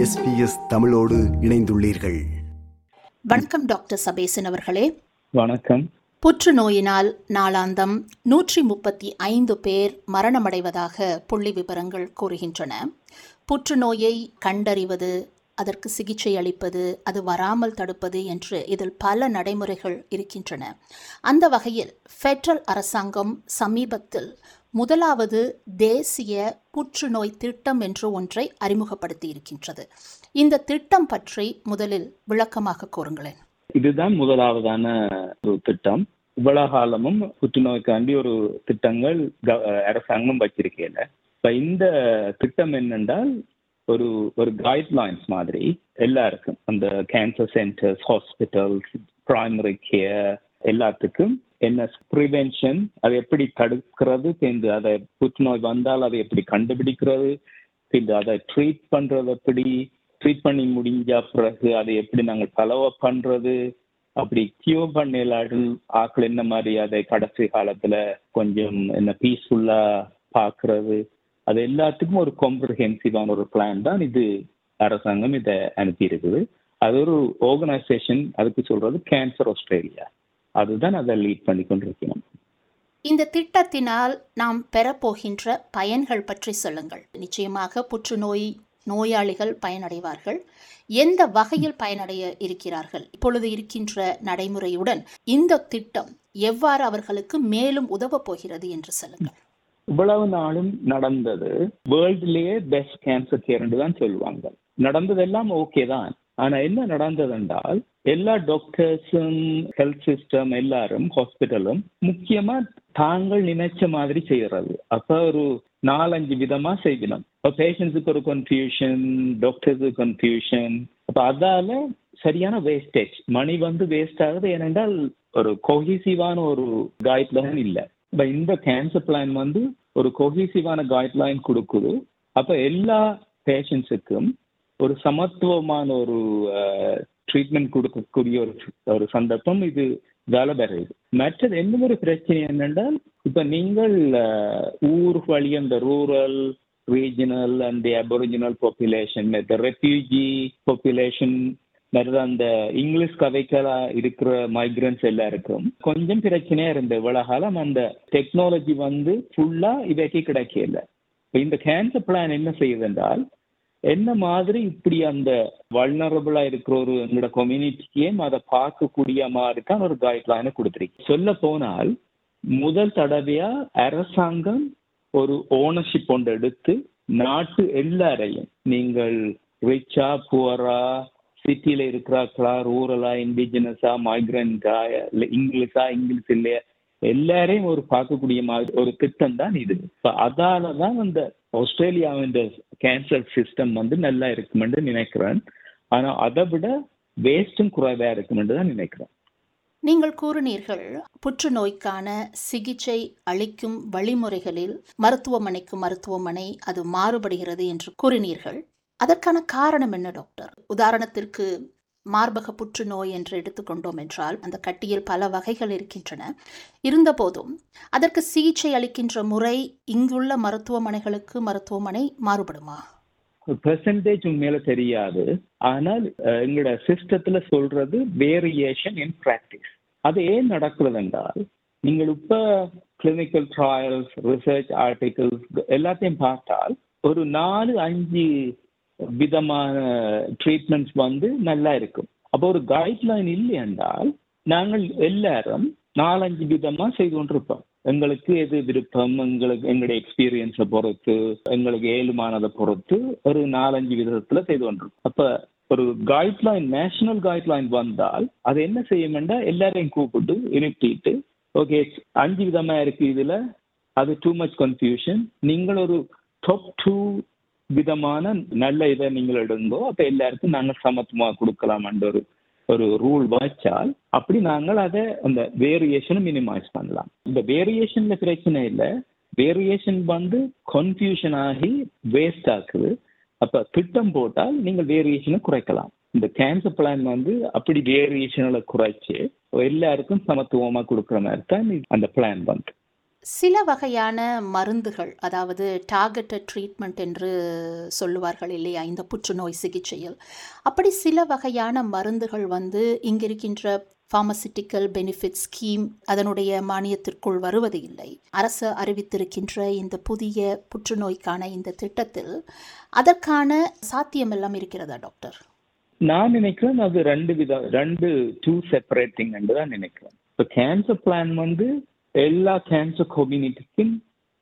SBS தமிழோடு இணைந்துள்ளீர்கள். வணக்கம் டாக்டர் சபேசன் அவர்களே. வணக்கம். புற்றுநோயினால் நாளாந்தம் நூற்றி முப்பத்தி ஐந்து பேர் மரணமடைவதாக புள்ளி விவரங்கள் கூறுகின்றன. புற்றுநோயை கண்டறிவது அதற்கு சிகிச்சை அளிப்பது அது வராமல் தடுப்பது என்று இதில் பல நடைமுறைகள் இருக்கின்றன. அந்த வகையில் ஃபெடரல் அரசாங்கம் சமீபத்தில் முதலாவது தேசிய புற்றுநோய் திட்டம் என்று ஒன்றை அறிமுகப்படுத்தி இருக்கின்றது இந்த திட்டம் பற்றி முதலில் விளக்கமாக கூறுங்களேன். இதுதான் முதலாவதான ஒரு திட்டம். இவ்வளவு காலமும் புற்றுநோய்க்காண்டி ஒரு திட்டங்கள் அரசாங்கம் வச்சிருக்கல. இப்ப இந்த திட்டம் என்னென்றால் ஒரு ஒரு கைட்லைன்ஸ் மாதிரி எல்லாருக்கும். அந்த cancer centres hospitals primary care எல்லாத்துக்கும் என்ன ப்ரிவென்ஷன் அதை எப்படி தடுக்கிறது பின்பு அதை புற்றுநோய் வந்தால் அதை எப்படி கண்டுபிடிக்கிறது பின்பு அதை ட்ரீட் பண்றது எப்படி ட்ரீட் பண்ணி முடிஞ்ச பிறகு அதை எப்படி நாங்கள் ஃபாலோ பண்றது அப்படி கியூ பண்ணிடலாடு ஆக்கள் என்ன மாதிரி அதை கடைசி காலத்துல கொஞ்சம் என்ன பீஸ்ஃபுல்லா பாக்குறது அது எல்லாத்துக்கும் ஒரு காம்ப்ரஹென்சிவான ஒரு பிளான் தான் இது. அரசாங்கம் இதை அனுப்பி இருக்குது அது ஒரு ஆர்கனைசேஷன் அதுக்கு சொல்றது கேன்சர் ஆஸ்திரேலியா அதுதான் அதை லீட் பண்ணி கொண்டிருக்கணும் இந்த திட்டத்தினால் நாம் பெறப்போகின்ற பயன்கள் பற்றி சொல்லுங்கள். நிச்சயமாக புற்றுநோய் நோயாளிகள் பயனடைவார்கள். எந்த வகையில் பயனடைய இருக்கிறார்கள்? இப்பொழுது இருக்கின்ற நடைமுறையுடன் இந்த திட்டம் எவ்வாறு அவர்களுக்கு மேலும் உதவப் போகிறது என்று சொல்லுங்கள். இவ்வளவு நாளும் நடந்தது. வேர்ல்ட்லயே பெஸ்ட் கேன்சர் கேர்னு தான் சொல்லுவாங்க. நடந்ததெல்லாம் ஓகே தான். ஆனா என்ன நடந்தது என்றால் எல்லா டாக்டர்ஸும் ஹெல்த் சிஸ்டம் எல்லாரும் ஹாஸ்பிட்டலும் முக்கியமா தாங்கள் நினைச்ச மாதிரி செய்யறது. அப்ப ஒரு நாலஞ்சு விதமா செய்யணும். இப்போ பேஷண்ட்ஸுக்கு ஒரு கன்ஃபியூஷன் டாக்டர்ஸுக்கு கன்ஃபியூஷன் அப்ப அதால சரியான வேஸ்டேஜ் மணி வந்து வேஸ்ட் ஆகுது. ஏனென்றால் ஒரு கொஹிசிவான ஒரு கைட்லைன் இல்லை. இப்போ இந்த கேன்சர் பிளான் வந்து ஒரு கொஹிசிவான கைட்லைன் கொடுக்குது. அப்ப எல்லா பேஷண்ட்ஸுக்கும் ஒரு சமத்துவமான ஒரு ட்ரீட்மெண்ட் கொடுக்கக்கூடிய ஒரு ஒரு சந்தர்ப்பம் இது வேலை பெற இது. மற்றது என்ன ஒரு பிரச்சனை என்னென்றால் இப்ப நீங்கள் ஊர் வழி அந்த rural regional and aboriginal population இந்த ரெஃப்யூஜி பாப்புலேஷன் மற்றது அந்த இங்கிலீஷ் கதைகளா இருக்கிற மைக்ரன்ஸ் எல்லாருக்கும் கொஞ்சம் பிரச்சனையா இருந்த இவ்வளவு காலம் அந்த டெக்னாலஜி வந்து ஃபுல்லா இவைக்கு கிடைக்கல இந்த கேன்சர் பிளான் என்ன செய்யுது என்றால் என்ன மாதிரி இப்படி அந்த வல்னரபிளா இருக்கிற ஒரு எங்களோட கம்யூனிட்டிக்கே அதை பார்க்கக்கூடிய மாதிரி தான் ஒரு கைட்லைனை கொடுத்துருக்கு சொல்ல போனால் முதல் தடவையா அரசாங்கம் ஒரு ஓனர்ஷிப் ஒன்று எடுத்து நாட்டு எல்லாரையும் நீங்கள் ரிச்சா புவரா சிட்டியில இருக்கிறாக்களா ரூரலா இண்டிஜினஸா மைக்ரண்டா இல்ல இங்கிலீஷா இங்கிலீஷ் இல்லையா எல்லாரையும் ஒரு பார்க்கக்கூடிய மாதிரி ஒரு திட்டம் தான் இது. அதால தான் அந்த ஆஸ்திரேலியாவின் கேன்சர் சிஸ்டம் வந்து நல்லா இருக்குமென்று நினைக்கிறேன். ஆனால் அதை விட வேஸ்டும் குறைவாக இருக்குமென்று தான் நினைக்கிறேன். நீங்கள் கூறினீர்கள் புற்றுநோய்க்கான சிகிச்சை அளிக்கும் வழிமுறைகளில் மருத்துவமனைக்கு மருத்துவமனை அது மாறுபடுகிறது என்று கூறினீர்கள். அதற்கான காரணம் என்ன டாக்டர்? உதாரணத்திற்கு மார்பக புற்றுநோய் என்று எடுத்துக்கொண்டோம் என்றால் அந்த கட்டியில் பல வகைகள் இருக்கின்றன. இருந்தபோதும் அதற்கு சிகிச்சை அளிக்கின்ற முறை இங்குள்ள மருத்துவமனைகளுக்கு மருத்துவமனை மாறுபடுமா? பெர்சன்டேஜ் உண்மையில தெரியாது. ஆனால் எங்களோட சிஸ்டத்துல சொல்றது வேரியேஷன் இன் பிராக்டிஸ் அது ஏன் நடக்கிறது என்றால் நீங்கள் இப்ப கிளினிக்கல் ட்ரையல்ஸ் ரிசர்ச் ஆர்டிகல்ஸ் எல்லாத்தையும் பார்த்தால் ஒரு நாலு அஞ்சு விதமான ட்ரீட்மெண்ட்ஸ் வந்து நல்லா இருக்கும். அப்போ ஒரு கைட்லைன் இல்லை என்றால் நாங்கள் எல்லாரும் நாலஞ்சு விதமா செய்து கொண்டிருப்போம். எங்களுக்கு எது விருப்பம்? எங்களுக்கு எங்களுடைய எக்ஸ்பீரியன்ஸை பொறுத்து எங்களுக்கு ஏழுமானதை பொறுத்து ஒரு நாலஞ்சு விதத்துல செய்து கொண்டிருப்போம். அப்ப ஒரு கைட்லைன் நேஷனல் கைட்லைன் வந்தால் அது என்ன செய்யும்னா எல்லாரையும் கூப்பிட்டு இனிப்பிட்டு ஓகே அஞ்சு விதமா இருக்கு இதுல. அது டூ மச் கன்ஃபியூஷன் நீங்கள் ஒரு டாப் டூ விதமான நல்ல இதை நீங்கள் எடுங்கோ அப்ப எல்லாருக்கும் நாங்கள் சமத்துவமா கொடுக்கலாம் ஒரு ஒரு ரூல் வச்சால் அப்படி நாங்கள் அதை அந்த வேரியேஷனை மினிமைஸ் பண்ணலாம். இந்த வேரியேஷன்ல பிரச்சனை இல்லை. வேரியேஷன் வந்து கன்ஃபியூஷன் ஆகி வேஸ்ட் ஆக்குது. அப்ப திட்டம் போட்டால் நீங்கள் வேரியேஷனை குறைக்கலாம். இந்த கேன்சர் பிளான் வந்து அப்படி வேரியேஷன்களை குறைச்சு எல்லாருக்கும் சமத்துவமா கொடுக்குற மாதிரி தான் அந்த பிளான் வந்து. சில வகையான மருந்துகள் அதாவது டார்கெட்டட் ட்ரீட்மெண்ட் என்று சொல்லுவார்கள் இல்லையா இந்த புற்றுநோய் சிகிச்சையில். அப்படி சில வகையான மருந்துகள் வந்து இங்கிருக்கின்ற ஃபார்மசிட்டிக்கல் பெனிஃபிட் ஸ்கீம் அதனுடைய மானியத்திற்குள் வருவது இல்லை. அரசு அறிவித்திருக்கின்ற இந்த புதிய புற்றுநோய்க்கான இந்த திட்டத்தில் அதற்கான சாத்தியம் எல்லாம் இருக்கிறதா டாக்டர்? நான் நினைக்கிறேன் அது ரெண்டு விதம் ரெண்டு டூ செப்பரேட்டிங் தான் நினைக்கிறேன். இப்போ கேன்சர் பிளான் வந்து எல்லா கேன்சர் கம்யூனிட்டிக்கும்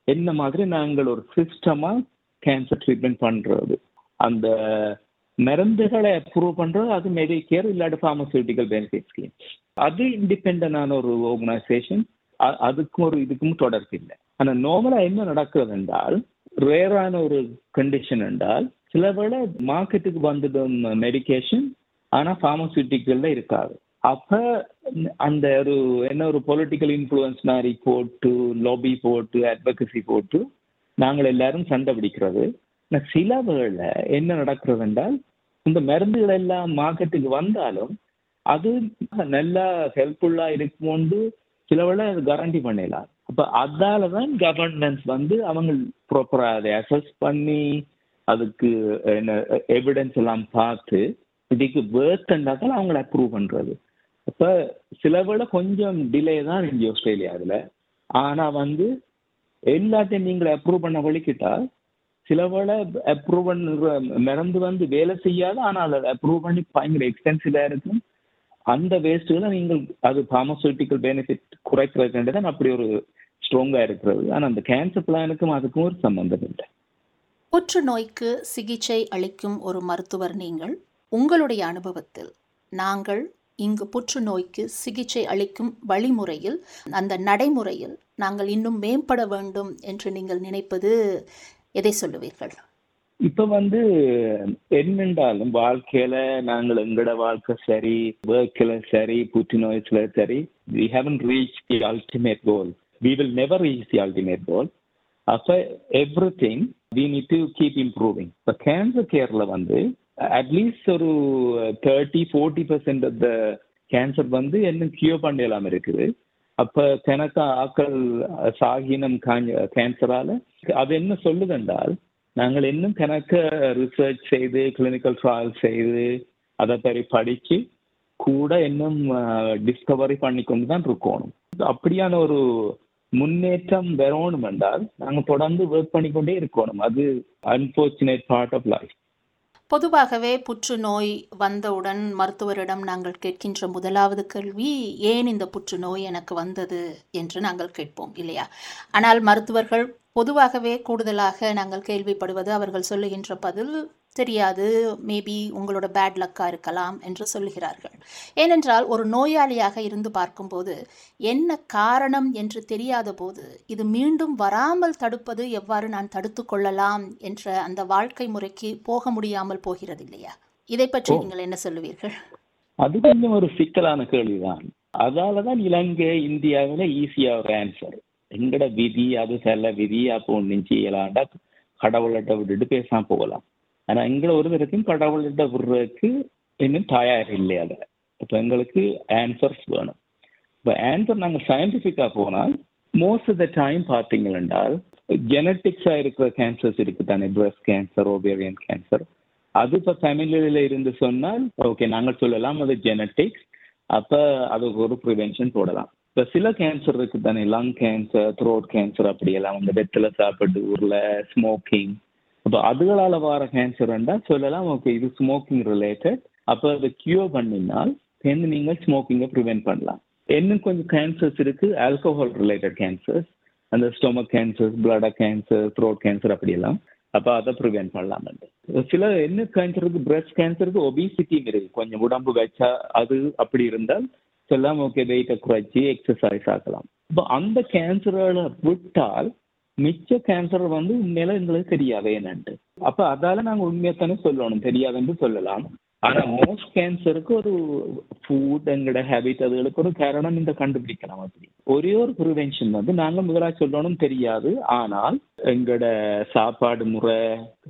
என்ன மாதிரி நாங்கள் ஒரு சிஸ்டமா கேன்சர் ட்ரீட்மெண்ட் பண்றது. அந்த மருந்துகளை அப்ரூவ் பண்றது அது மெடிக்கேர் இல்லாட்டி ஃபார்மசூட்டிக்கல் பெனிஃபிட் ஸ்கீம் அது இண்டிபெண்டான ஒரு ஆர்கனைசேஷன் அதுக்கும் ஒரு இதுக்கும் தொடர்பு இல்லை. ஆனா நார்மலா என்ன நடக்கிறது என்றால் ரேரான ஒரு கண்டிஷன் என்றால் சில வேளை மார்க்கெட்டுக்கு வந்ததும் மெடிக்கேஷன் ஆனா ஃபார்மசூட்டிக்கல்ல இருக்காது. அப்ப அந்த ஒரு என்ன ஒரு பொலிட்டிக்கல் இன்ஃப்ளூயன்ஸ் மாதிரி போட்டு லாபி போட்டு அட்வொகசி போட்டு நாங்கள் எல்லாரும் சண்டை பிடிக்கிறது. சில வேளை என்ன நடக்கிறது என்றால் இந்த மருந்துகள் எல்லாம் மார்க்கெட்டுக்கு வந்தாலும் அது நல்லா ஹெல்ப்ஃபுல்லா இருக்குமோண்டு சில வேளை அது பண்ணிடலாம். அப்ப அதால தான் கவர்மெண்ட்ஸ் வந்து அவங்க ப்ராப்பரா அதை அசஸ் பண்ணி அதுக்கு என்ன எவிடன்ஸ் எல்லாம் பார்த்து இதுக்கு ஒர்க் இருந்தால் அவங்கள அப்ரூவ் பண்றது. அப்ப சில கொஞ்சம் டிலே தான் இங்கே ஆஸ்திரேலியாவில். ஆனா வந்து எல்லாத்தையும் நீங்கள் அப்ரூவ் பண்ண வழிக்கிட்டா சில அப்ரூவ் பண்ணுற மருந்து வந்து வேலை செய்யாது ஆனால் அதை அப்ரூவ் பண்ணி பயங்கர எக்ஸ்டென்சிவாக இருக்கும். அந்த வேஸ்ட்டுகளை நீங்கள் அது ஃபார்மசூட்டிக்கல் பெனிஃபிட் குறைக்கிறது தான் அப்படி ஒரு ஸ்ட்ராங்காக இருக்கிறது. ஆனால் அந்த கேன்சர் பிளானுக்கும் அதுக்கும் ஒரு சம்பந்தம் இல்லை. புற்றுநோய்க்கு சிகிச்சை அளிக்கும் ஒரு மருத்துவர் நீங்கள் உங்களுடைய அனுபவத்தில் நாங்கள் இங்கு புற்றுநோய்க்கு சிகிச்சை அளிக்கும் வழிமுறையில் அந்த நடைமுறையில் நாங்கள் இன்னும் மேம்பட வேண்டும் என்று நீங்கள் நினைப்பது எதை சொல்லுவீர்கள்? இப்ப வந்து என்னென்றாலும் வாழ்க்கையில நாங்கள் எங்கட வாழ்க்கை சரி ஒர்க்கில் சரி புற்றுநோய்ஸ்ல சரி we haven't reach the ultimate goal we will never reach the ultimate goal அப்ப everything we need to keep improving இப்போ கேன்சர் கேர்ல வந்து அட்லீஸ்ட் ஒரு தேர்ட்டி ஃபோர்ட்டி பர்சன்ட் அந்த கேன்சர் வந்து என்ன கியூர் பண்ணலாம் இருக்குது. அப்ப தெனக்க ஆக்கள் சாகினம் கேன்சரால uh, அது என்ன சொல்லுதென்றால் நாங்கள் இன்னும் கணக்க ரிசர்ச் செய்து கிளினிக்கல் ட்ரையல் செய்து அதை பற்றி படிச்சு கூட இன்னும் uh, டிஸ்கவரி பண்ணி கொண்டு தான் இருக்கணும். அப்படியான ஒரு முன்னேற்றம் வரணும் என்றால் நாங்கள் தொடர்ந்து ஒர்க் பண்ணிக்கொண்டே இருக்கணும். அது அன்ஃபார்ச்சுனேட் பார்ட் ஆஃப் லைஃப் பொதுவாகவே புற்றுநோய் வந்தவுடன் மருத்துவரிடம் நாங்கள் கேட்கின்ற முதலாவது கேள்வி ஏன் இந்த புற்றுநோய் எனக்கு வந்தது? என்று நாங்கள் கேட்போம் இல்லையா? ஆனால் மருத்துவர்கள் பொதுவாகவே கூடுதலாக நாங்கள் கேள்விப்படுவது அவர்கள் சொல்லுகின்ற பதில் தெரியாது. மேபி உங்களோட பேட் லக்காக இருக்கலாம் என்று சொல்லுகிறார்கள். ஏனென்றால் ஒரு நோயாளியாக இருந்து பார்க்கும்போது என்ன காரணம் என்று தெரியாத போது இது மீண்டும் வராமல் தடுப்பது எவ்வாறு நான் தடுத்து கொள்ளலாம் என்ற அந்த வாழ்க்கை முறைக்கு போக முடியாமல் போகிறது இல்லையா? இதை பற்றி நீங்கள் என்ன சொல்லுவீர்கள்? அது கொஞ்சம் ஒரு சிக்கலான கேள்விதான். அதாலதான் இலங்கை இந்தியாவில ஈஸியா ஒரு ஆன்சர் எங்கட விதி அது சில விதி அப்போ ஒன்றும் செய்யலாண்டா கடவுள்கிட்ட விட்டுட்டு பேசாம போகலாம். ஆனா எங்களை ஒரு வரைக்கும் கடவுள்கிட்ட விடுறதுக்கு இன்னும் தயார் இல்லையா அதை. இப்போ எங்களுக்கு ஆன்சர்ஸ் வேணும். இப்போ ஆன்சர் நாங்கள் சயின்டிஃபிக்காக போனால் மோஸ்ட் ஆஃப் த டைம் பார்த்தீங்களென்றால் ஜெனட்டிக்ஸாக இருக்கிற கேன்சர்ஸ் இருக்கு தானே பிரஸ்ட் கேன்சர் ஓவேரியன் கேன்சர் அது இப்போ ஃபேமிலியில் இருந்து சொன்னால் ஓகே நாங்கள் சொல்லலாம் அது ஜெனட்டிக்ஸ் அப்போ அதுக்கு ஒரு ப்ரிவென்ஷன் போடலாம். இப்போ சில கேன்சர் இருக்கு தானே லங் கேன்சர் த்ரோட் கேன்சர் அப்படியெல்லாம். அந்த வெத்தில சாப்பிட்டு ஊரில் ஸ்மோக்கிங் அப்போ அதுகளால் வர கேன்சர் இருந்தால் சொல்லலாம் ஓகே இது ஸ்மோக்கிங் ரிலேட்டட் அப்போ அதை கியூர் பண்ணினால் சேர்ந்து நீங்கள் ஸ்மோக்கிங்கை ப்ரிவென்ட் பண்ணலாம். இன்னும் கொஞ்சம் கேன்சர்ஸ் இருக்கு ஆல்கஹால் ரிலேட்டட் கேன்சர்ஸ் அந்த stomach cancers blood cancer throat cancer அப்படியெல்லாம். அப்போ அதை ப்ரிவென்ட் பண்ணலாம் சில என்ன கேன்சர் இருக்கு பிரஸ்ட் கேன்சருக்கு ஒபிசிட்டியும் இருக்கு. கொஞ்சம் உடம்பு வச்சா அது அப்படி இருந்தால் சொல்லலாம் ஓகே வெயிட்டை குறைச்சி எக்ஸசைஸ் ஆகலாம் இப்போ அந்த கேன்சர்களை விட்டால் மிச்ச கேன்சர் வந்து உண்மையில எங்களுக்கு தெரியாது என்னன்ட்டு. அப்ப அதால நாங்க உண்மையத்தானே சொல்லணும். தெரியாதுன்னு சொல்லலாம். ஆனா மோஸ்ட் கேன்சருக்கு ஒரு ஃபுட் எங்கட ஹேபிட் அதுகளுக்கு ஒரு காரணம் இந்த கண்டுபிடிக்கலாம் அப்படி. ஒரே ஒரு ப்ரிவென்ஷன் வந்து நாங்க முதலா சொல்லணும் தெரியாது. ஆனால் எங்கட சாப்பாடு முறை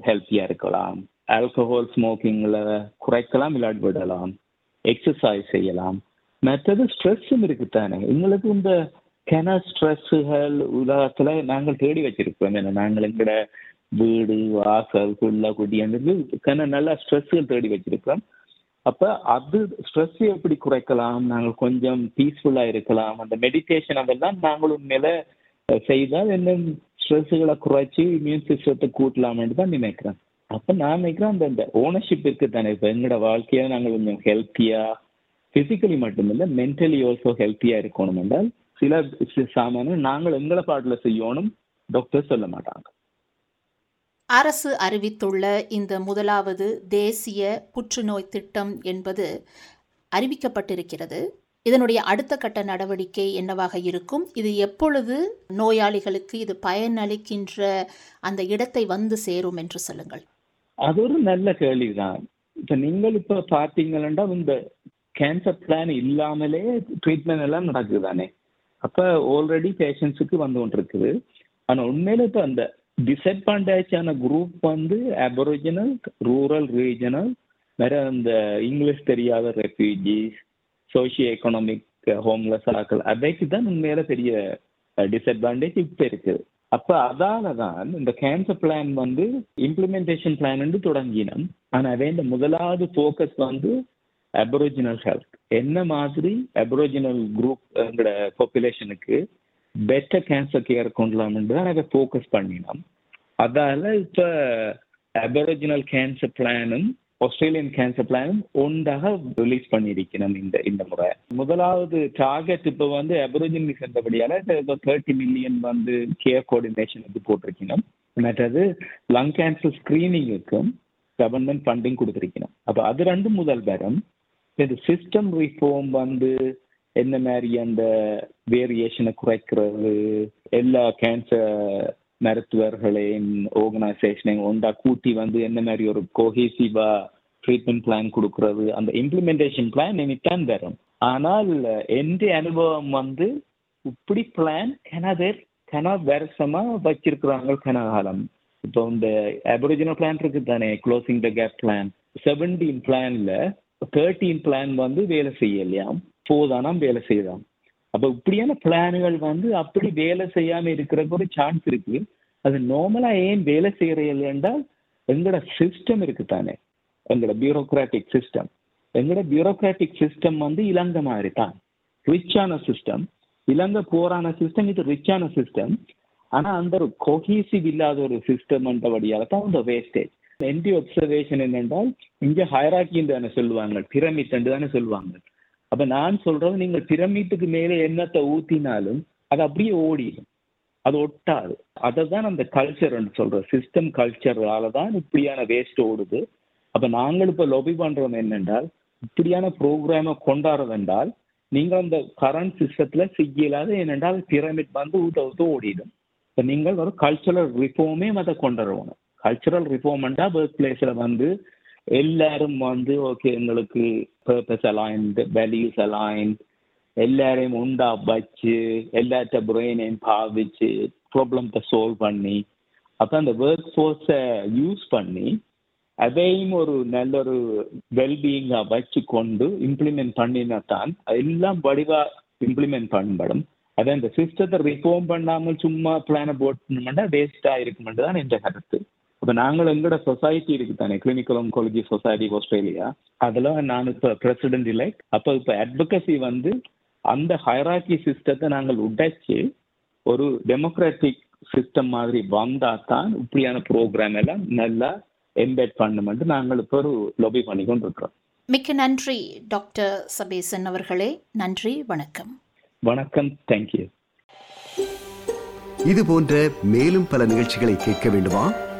ஹெல்த்தியா இருக்கலாம். ஆல்கஹால் ஸ்மோக்கிங்ல குறைக்கலாம் விளையாட்டு விடலாம் எக்ஸசைஸ் செய்யலாம். மற்றது ஸ்ட்ரெஸ்ஸும் இருக்குத்தானே. எங்களுக்கு இந்த கென ஸ்ட்ரெஸ்ஸுகள் உலகத்துல நாங்கள் தேடி வச்சிருக்கோம். என்ன நாங்கள் எங்கட வீடு வாசல் குள்ள குடியாண்டு கன நல்ல ஸ்ட்ரெஸ்ஸுகள் தேடி வச்சிருக்கோம் அப்ப அது ஸ்ட்ரெஸ் எப்படி குறைக்கலாம்? நாங்கள் கொஞ்சம் பீஸ்ஃபுல்லா இருக்கலாம். அந்த மெடிடேஷன் அதெல்லாம் நாங்கள் உண்மையில செய்தால் என்ன ஸ்ட்ரெஸ்ஸுகளை குறைச்சி இம்யூன் சிஸ்டத்தை கூட்டலாம்னு தான் நினைக்கிறேன். அப்ப நான் நினைக்கிறேன் அந்த இந்த ஓனர்ஷிப் இருக்கு தானே. இப்ப எங்களோட வாழ்க்கையை நாங்கள் கொஞ்சம் ஹெல்த்தியா பிசிக்கலி மட்டுமில்ல மென்டலி ஆல்சோ ஹெல்த்தியா இருக்கணும் என்றால் சில சாமான நாங்கள் எங்களை பாட்டுல செய்யணும். டாக்டர் சொல்ல மாட்டாங்க. அரசு அறிவித்துள்ள இந்த முதலாவது தேசிய புற்றுநோய் திட்டம் என்பது அறிவிக்கப்பட்டிருக்கிறது. இதனுடைய அடுத்த கட்ட நடவடிக்கை என்னவாக இருக்கும்? இது எப்பொழுது நோயாளிகளுக்கு இது பயனளிக்கின்ற அந்த இடத்தை வந்து சேரும் என்று சொல்லுங்கள். அது ஒரு நல்ல கேள்விதான். இப்ப நீங்கள் இப்ப பாத்தீங்கன்னா இந்த கேன்சர் பிளான் இல்லாமலே ட்ரீட்மெண்ட் எல்லாம் நடக்குது தானே அப்ப ஆல்ரெடி பேஷன்ஸுக்கு வந்து கொண்டிருக்குது. ஆனா உண்மையில இப்ப அந்த டிஸ்அட்வான்டேஜான குரூப் வந்து அபரிஜினல் ரூரல் ரீஜனல் வேற அந்த இங்கிலீஷ் தெரியாத ரெஃப்யூஜிஸ் சோஷியோ எக்கனாமிக் ஹோம்லெஸ் ஆக்கள் அதைக்கு தான் உண்மையில பெரிய டிஸ்அட்வான்டேஜ் இப்போ இருக்குது. அப்ப அதால தான் இந்த கேன்சர் பிளான் வந்து இம்ப்ளிமெண்டேஷன் பிளான் தொடங்கினோம். ஆனா அதே இந்த முதலாவது ஃபோக்கஸ் வந்து அபரிஜினல் ஹெல்த் என்ன மாதிரி அப்ரோஜினல் குரூப் எங்களோட பாப்புலேஷனுக்கு பெட்டர் கேன்சர் கேர் கொண்டலாம்னு தான் நாங்கள் ஃபோக்கஸ் பண்ணினோம். அதால இப்போ அபரோஜினல் கேன்சர் பிளானும் ஆஸ்திரேலியன் கேன்சர் பிளானும் ஒன்றாக ரிலீஸ் பண்ணியிருக்கணும் இந்த இந்த முறை. முதலாவது டார்கெட் இப்போ வந்து அபரோஜினல் இப்போ தேர்ட்டி மில்லியன் வந்து கேர் கோஆர்டினேஷனுக்கு போட்டிருக்கணும் மற்றது லங் கேன்சர் ஸ்கிரீனிங்குக்கும் கவர்மெண்ட் ஃபண்டிங் கொடுத்துருக்கணும் அப்போ அது ரெண்டும் முதல் பேரம். இது சிஸ்டம் ரிஃபார்ம் வந்து என்ன மாதிரி அந்த வேரியேஷனை குறைக்கிறது? எல்லா கேன்சர் மருத்துவர்களையும் ஆர்கனைசேஷனையும் ஒன்றா கூட்டி வந்து என்ன மாதிரி ஒரு கோஹேசிவா ட்ரீட்மெண்ட் பிளான் கொடுக்கறது? அந்த இம்ப்ளிமெண்டேஷன் பிளான் இனித்தான் வரும். ஆனால் எந்த அனுபவம் வந்து இப்படி பிளான் கனதர் கன வருஷமா வச்சிருக்கிறாங்க கனகாலம். இப்போ இந்த அபரிஜினல் பிளான் இருக்கு தானே closing the gap plan seventeen பிளான்ல தேர்ட்டீன் பிளான் வந்து வேலை செய்யலையாம் போதானாம் வேலை செய்யலாம். அப்ப இப்படியான பிளான்கள் வந்து அப்படி வேலை செய்யாம இருக்கிறதுக்கு ஒரு சான்ஸ் இருக்கு. அது நார்மலா ஏன் வேலை செய்யறது இல்லையென்றால் எங்களோட சிஸ்டம் இருக்கு தானே. எங்களோட பியூரோக்ராட்டிக் சிஸ்டம் எங்களோட பியூரோக்ராட்டிக் சிஸ்டம் வந்து இலங்கை மாதிரி தான். ரிச்சான சிஸ்டம் இலங்கை போரான சிஸ்டம் இது ரிச்சான சிஸ்டம் ஆனா அந்த ஒரு கொஹீசிவ் இல்லாத ஒரு சிஸ்டம்ன்ற என்றபடியால தான் அந்த வேஸ்டேஜ் என்டி ஒப்சர்வேஷன் என்னென்றால் இங்க ஹயராக்கின்னு தானே சொல்லுவாங்க பிரமிட் தானே சொல்லுவாங்க. அப்ப நான் சொல்றது நீங்க பிரமிட்டுக்கு மேலே எண்ணத்தை ஊத்தினாலும் அது அப்படியே ஓடிடும். அது ஒட்டாது. அதை தான் அந்த கல்ச்சர் சொல்ற சிஸ்டம் கல்ச்சரால தான் இப்படியான வேஸ்ட் ஓடுது. அப்ப நாங்கள் இப்ப லொபி பண்றோம் என்னென்றால் இப்படியான ப்ரோக்ராமை கொண்டாடுறதென்றால் நீங்க அந்த கரண்ட் சிஸ்டத்துல செய்யலாத என்னென்றால் பிரமிட் வந்து ஊட்ட ஊத்த ஓடிடும். இப்போ நீங்கள் ஒரு கல்ச்சுரல் ரிஃபார்மே அதை கொண்டாடுவோம் கல்ச்சுரல் ரிஃபார்மெண்டா ஒர்க் பிளேஸ்ல வந்து எல்லாரும் வந்து ஓகே எங்களுக்கு பர்பஸ் அலைன்டு வேல்யூஸ் அலைன்ட் எல்லாரையும் உண்டா வச்சு எல்லாத்த பிரெயினையும் பாவிச்சு ப்ராப்ளத்தை சால்வ் பண்ணி அப்போ அந்த ஒர்க் ஃபோர்ஸை யூஸ் பண்ணி அதையும் ஒரு நல்ல ஒரு வெல்பீயிங்காக வச்சு கொண்டு இம்ப்ளிமெண்ட் பண்ணினா தான் எல்லாம் வடிவாக இம்ப்ளிமெண்ட் பண்ணப்படும். அதை இந்த சிஸ்டத்தை ரிஃபார்ம் பண்ணாமல் சும்மா பிளானை போட்டோம்னா வேஸ்டாக இருக்குமென்று தான் என்ற கருத்து. இப்போ நாங்கள் எங்களோட சொசைட்டி இருக்கு தானே கிளினிக்கல் ஒன்காலஜி சொசைட்டி ஆஸ்திரேலியா அதில் நான் இப்போ பிரசிடென்ட் இல்லை அப்போ இப்போ அட்வொகசி வந்து அந்த ஹைராக்கி சிஸ்டத்தை நாங்கள் உடைச்சு ஒரு டெமோக்ராட்டிக் சிஸ்டம் மாதிரி வந்தா தான் இப்படியான ப்ரோக்ராம் எல்லாம் நல்லா எம்பெட் பண்ணுமென்று நாங்கள் இப்போ ஒரு லொபி பண்ணி கொண்டு இருக்கிறோம். மிக்க நன்றி டாக்டர் சபேசன் அவர்களே. நன்றி வணக்கம். வணக்கம் தேங்க்யூ இது போன்ற மேலும் பல நிகழ்ச்சிகளை கேட்க வேண்டுமா?